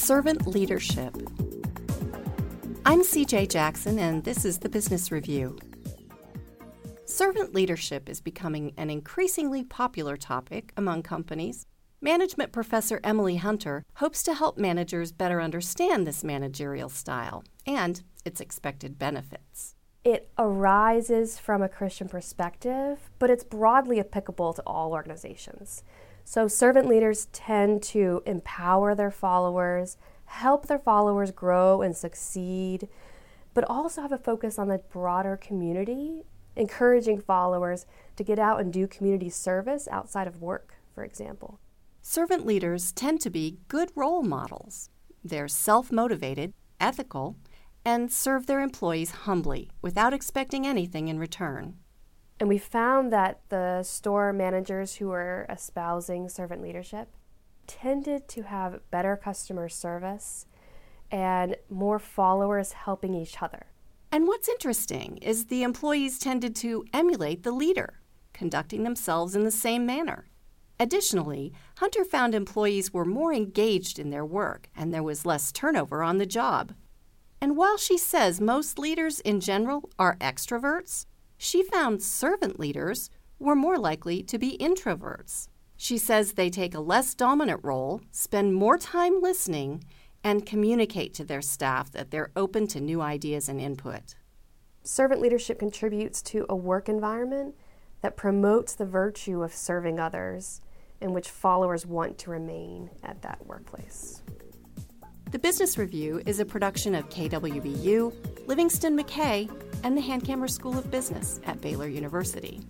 Servant Leadership. I'm CJ Jackson, and this is the Business Review. Servant leadership is becoming an increasingly popular topic among companies. Management professor Emily Hunter hopes to help managers better understand this managerial style and its expected benefits. It arises from a Christian perspective, but it's broadly applicable to all organizations. So, servant leaders tend to empower their followers, help their followers grow and succeed, but also have a focus on the broader community, encouraging followers to get out and do community service outside of work, for example. Servant leaders tend to be good role models. They're self motivated, ethical, and serve their employees humbly without expecting anything in return. And we found that the store managers who were espousing servant leadership tended to have better customer service and more followers helping each other. And what's interesting is the employees tended to emulate the leader, conducting themselves in the same manner. Additionally, Hunter found employees were more engaged in their work and there was less turnover on the job. And while she says most leaders in general are extroverts, she found servant leaders were more likely to be introverts. She says they take a less dominant role, spend more time listening, and communicate to their staff that they're open to new ideas and input. Servant leadership contributes to a work environment that promotes the virtue of serving others, in which followers want to remain at that workplace. The Business Review is a production of KWBU, Livingston McKay, and the Hankamer School of Business at Baylor University.